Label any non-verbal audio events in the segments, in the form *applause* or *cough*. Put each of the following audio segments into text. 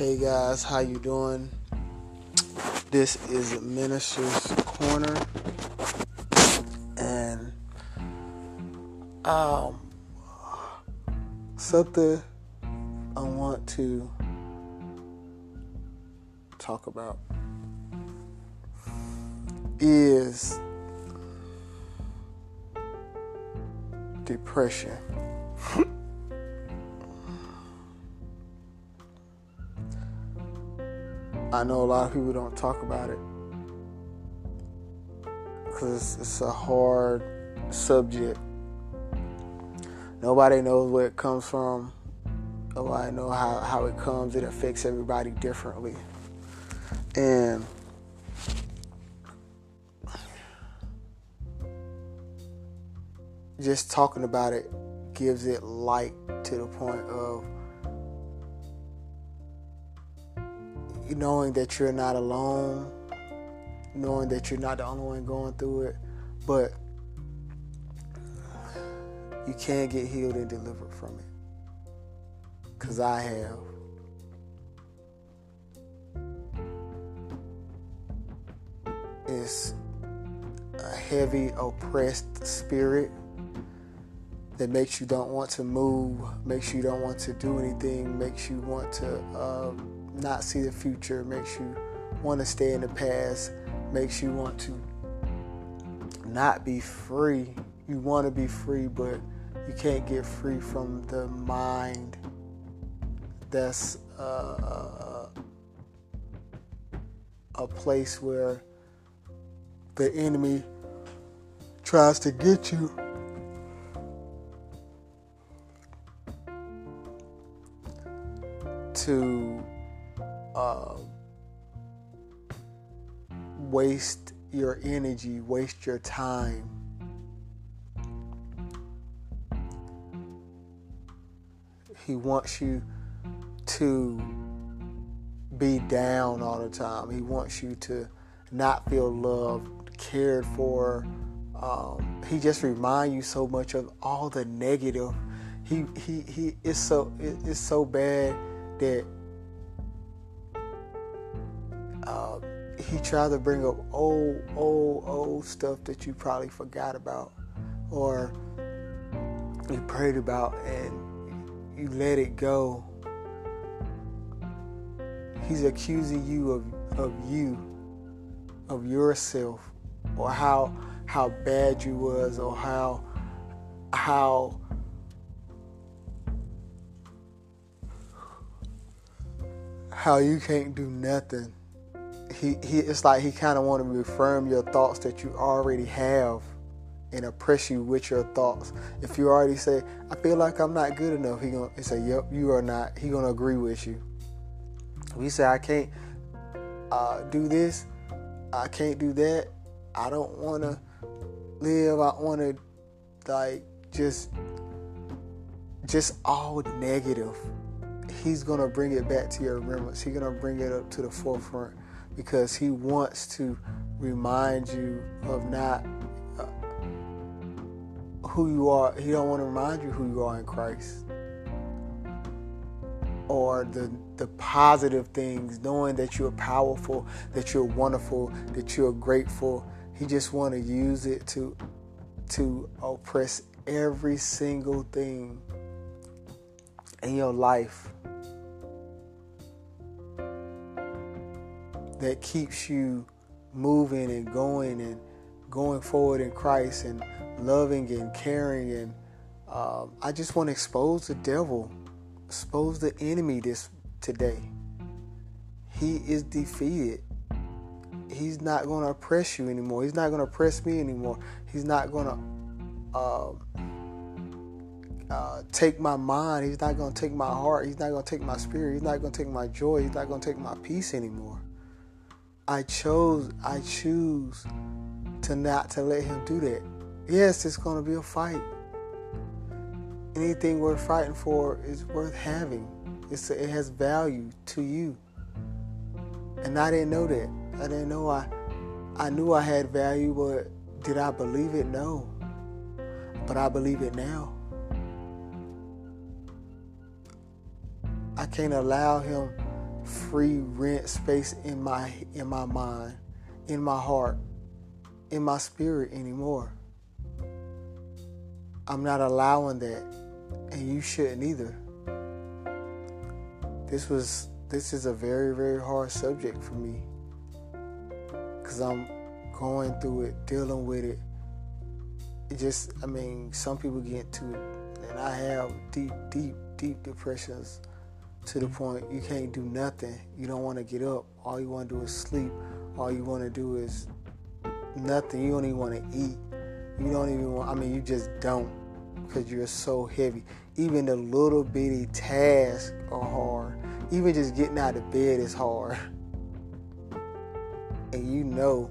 Hey guys, how you doing? This is Minister's Corner, and um, something I want to talk about is depression. *laughs* I know a lot of people don't talk about it because it's a hard subject. Nobody knows where it comes from. Nobody knows how, how it comes. It affects everybody differently. And just talking about it gives it light to the point of knowing that you're not alone, knowing that you're not the only one going through it, but you can get healed and delivered from it. Because I have. It's a heavy, oppressed spirit that makes you don't want to move, makes you don't want to do anything, makes you want to. Um, not see the future, makes you want to stay in the past, makes you want to not be free. You want to be free, but you can't get free from the mind that's uh, a place where the enemy tries to get you. To uh, waste your energy, waste your time. He wants you to be down all the time. He wants you to not feel loved, cared for. Um, he just reminds you so much of all the negative. He he he. It's so it, it's so bad that he tried to bring up old, old, old stuff that you probably forgot about or you prayed about and you let it go. He's accusing you of, of you, of yourself, or how how bad you was, or how how how you can't do nothing he, he it's like he kind of want to reaffirm your thoughts that you already have and oppress you with your thoughts. If you already say, I feel like I'm not good enough, he gonna say, Yep, you are not. He gonna agree with you. You say I can't uh, do this, I can't do that, I don't wanna live, I wanna like just just all negative. He's gonna bring it back to your remembrance. He's gonna bring it up to the forefront because he wants to remind you of not uh, who you are. He don't want to remind you who you are in Christ or the the positive things, knowing that you're powerful, that you're wonderful, that you're grateful. He just want to use it to to oppress every single thing in your life that keeps you moving and going and going forward in Christ and loving and caring. And um, I just want to expose the devil, expose the enemy this today. He is defeated. He's not going to oppress you anymore. He's not going to oppress me anymore. He's not going to uh, uh, take my mind. He's not going to take my heart. He's not going to take my spirit. He's not going to take my joy. He's not going to take my peace anymore. I chose, I choose to not to let him do that. Yes, it's going to be a fight. Anything worth fighting for is worth having. It's a, it has value to you. And I didn't know that. I didn't know I I knew I had value, but did I believe it? No. But I believe it now. I can't allow him free rent space in my in my mind, in my heart, in my spirit anymore. I'm not allowing that, and you shouldn't either. This was this is a very very hard subject for me because I'm going through it, dealing with it. It just, I mean, some people get to it, and I have deep, deep, deep depressions to the point you can't do nothing. You don't want to get up. All you want to do is sleep. All you want to do is nothing. You don't even want to eat. You don't even want, I mean, you just don't because you're so heavy. Even the little bitty tasks are hard. Even just getting out of bed is hard. *laughs* And you know,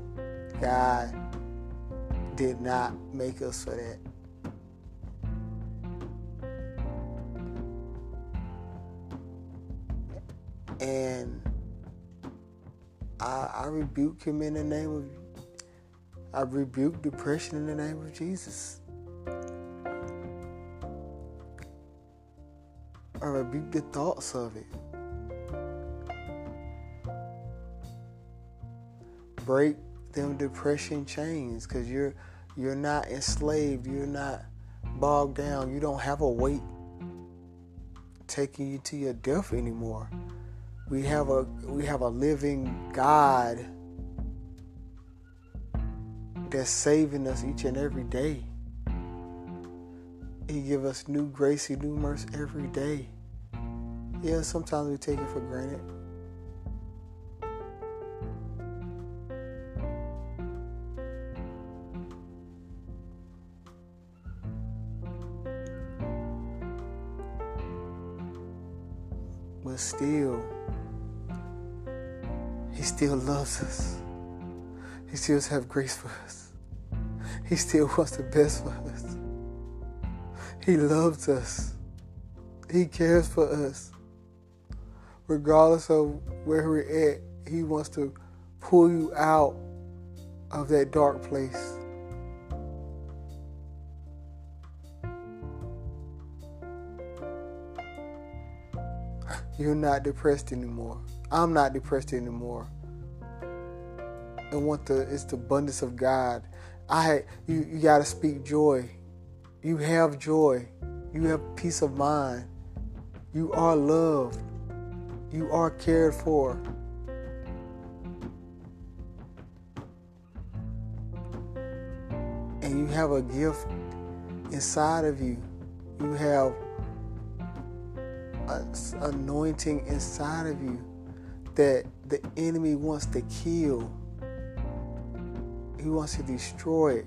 God did not make us for that. I, I rebuke him in the name of I rebuke depression in the name of Jesus. I rebuke the thoughts of it. Break them depression chains because you're you're not enslaved, you're not bogged down, you don't have a weight taking you to your death anymore. We have a we have a living God that's saving us each and every day. He give us new grace, He new mercy every day. Yeah, sometimes we take it for granted. But still, still loves us. He still has grace for us. He still wants the best for us. He loves us. He cares for us. Regardless of where we're at, He wants to pull you out of that dark place. You're not depressed anymore. I'm not depressed anymore. And want the it's the abundance of God. I you, you gotta speak joy. You have joy. You have peace of mind. You are loved. You are cared for. And you have a gift inside of you. You have an anointing inside of you that the enemy wants to kill. He wants to destroy it.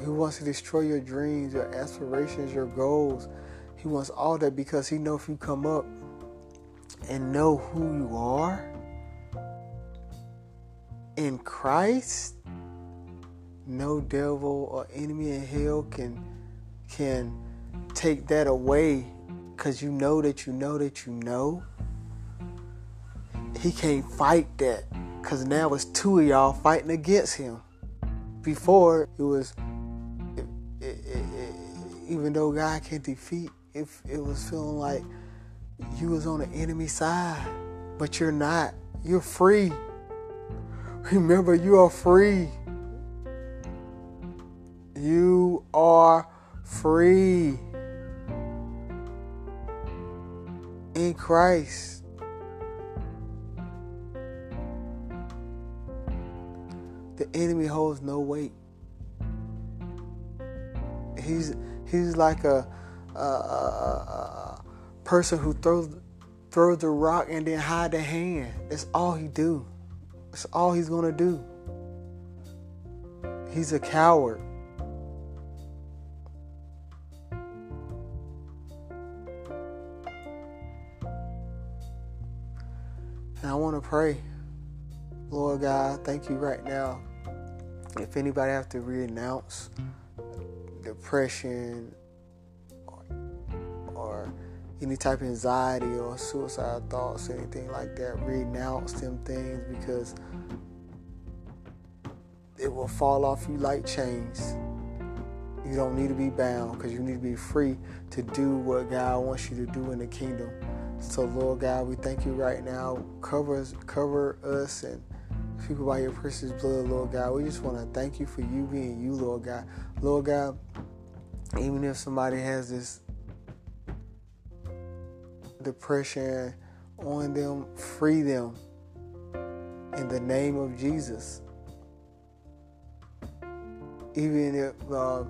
He wants to destroy your dreams, your aspirations, your goals. He wants all that because he knows if you come up and know who you are in Christ, no devil or enemy in hell can can take that away because you know that you know that you know. He can't fight that because now it's two of y'all fighting against him. Before it was even though God can't defeat, if it was feeling like you was on the enemy side, but you're not. You're free. Remember, you are free. You are free in Christ. The enemy holds no weight. He's He's like a, a, a, a person who throws throws the rock and then hide the hand. That's all he do. That's all he's gonna do. He's a coward. Pray. Lord God, thank you right now. If anybody have to renounce depression or, or any type of anxiety or suicide thoughts, or anything like that, renounce them things because it will fall off you like chains. You don't need to be bound because you need to be free to do what God wants you to do in the kingdom. So, Lord God, we thank you right now. Cover us, cover us and people by your precious blood, Lord God. We just want to thank you for you being you, Lord God. Lord God, even if somebody has this depression on them, free them in the name of Jesus. Even if, uh,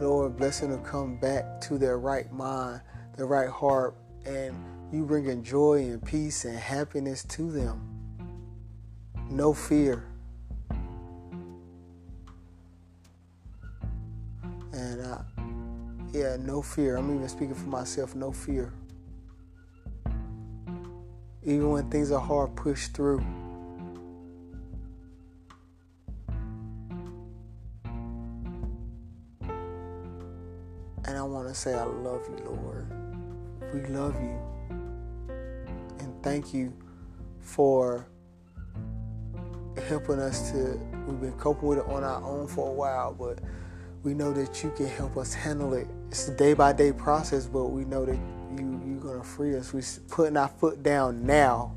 Lord, blessing to come back to their right mind, their right heart, and you bringing joy and peace and happiness to them. No fear. And uh, yeah, no fear. I'm even speaking for myself. No fear. Even when things are hard, push through. And I want to say, I love you, Lord. We love you. Thank you for helping us to, we've been coping with it on our own for a while, but we know that you can help us handle it. It's a day by day process, but we know that you, you're going to free us. We're putting our foot down now.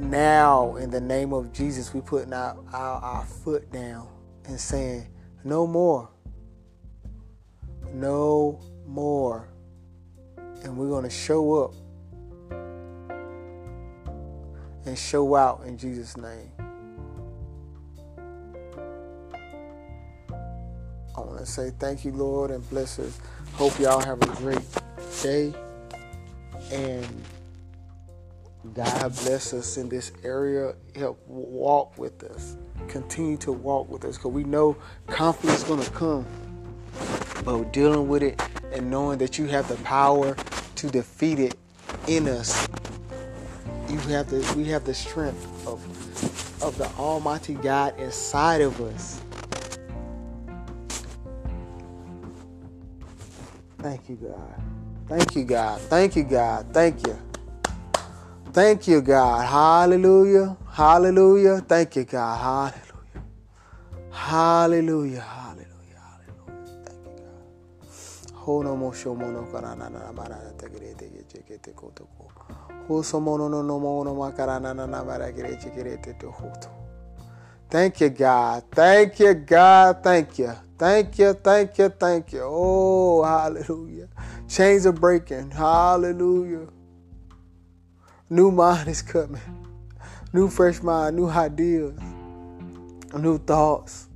Now, in the name of Jesus, we're putting our, our, our foot down and saying, no more. No more. And we're going to show up and show out in Jesus' name. I want to say thank you, Lord, and bless us. Hope y'all have a great day. And God bless us in this area. Help walk with us. Continue to walk with us because we know conflict is going to come. But dealing with it and knowing that you have the power to defeat it in us. You have the we have the strength of of the Almighty God inside of us. Thank you, God. Thank you, God. Thank you, God. Thank you. Thank you, God. Hallelujah. Hallelujah. Thank you, God. Hallelujah. Hallelujah. Hallelujah. God. Hono mo shomo no karana na mara te gere te ye ke te ko to ko. Ho somo no no no mo no ma karana na na mara gere che gere te to hoto. Thank you, God. Thank you, God. Thank you. Thank you, thank you, thank you. Oh, hallelujah. Chains are breaking. Hallelujah. New mind is coming. New fresh mind, new ideas, new thoughts.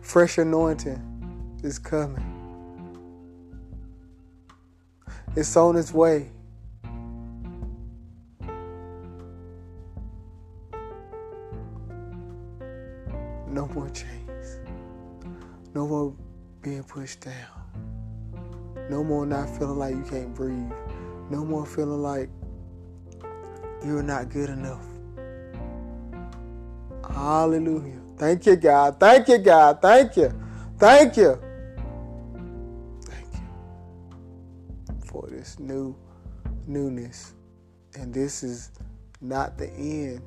Fresh anointing is coming. It's on its way. No more chains. No more being pushed down. No more not feeling like you can't breathe. No more feeling like you're not good enough. Hallelujah. Thank you, God. Thank you, God. Thank you. Thank you. New newness. And this is not the end.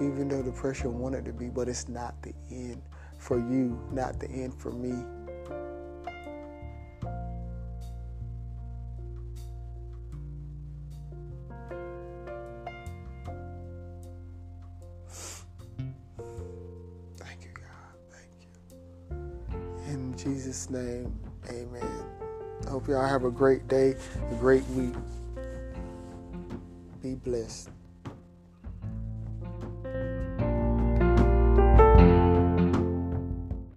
Even though the pressure wanted to be, but it's not the end for you, not the end for me. Jesus' name, amen. Hope y'all have a great day, a great week. Be blessed.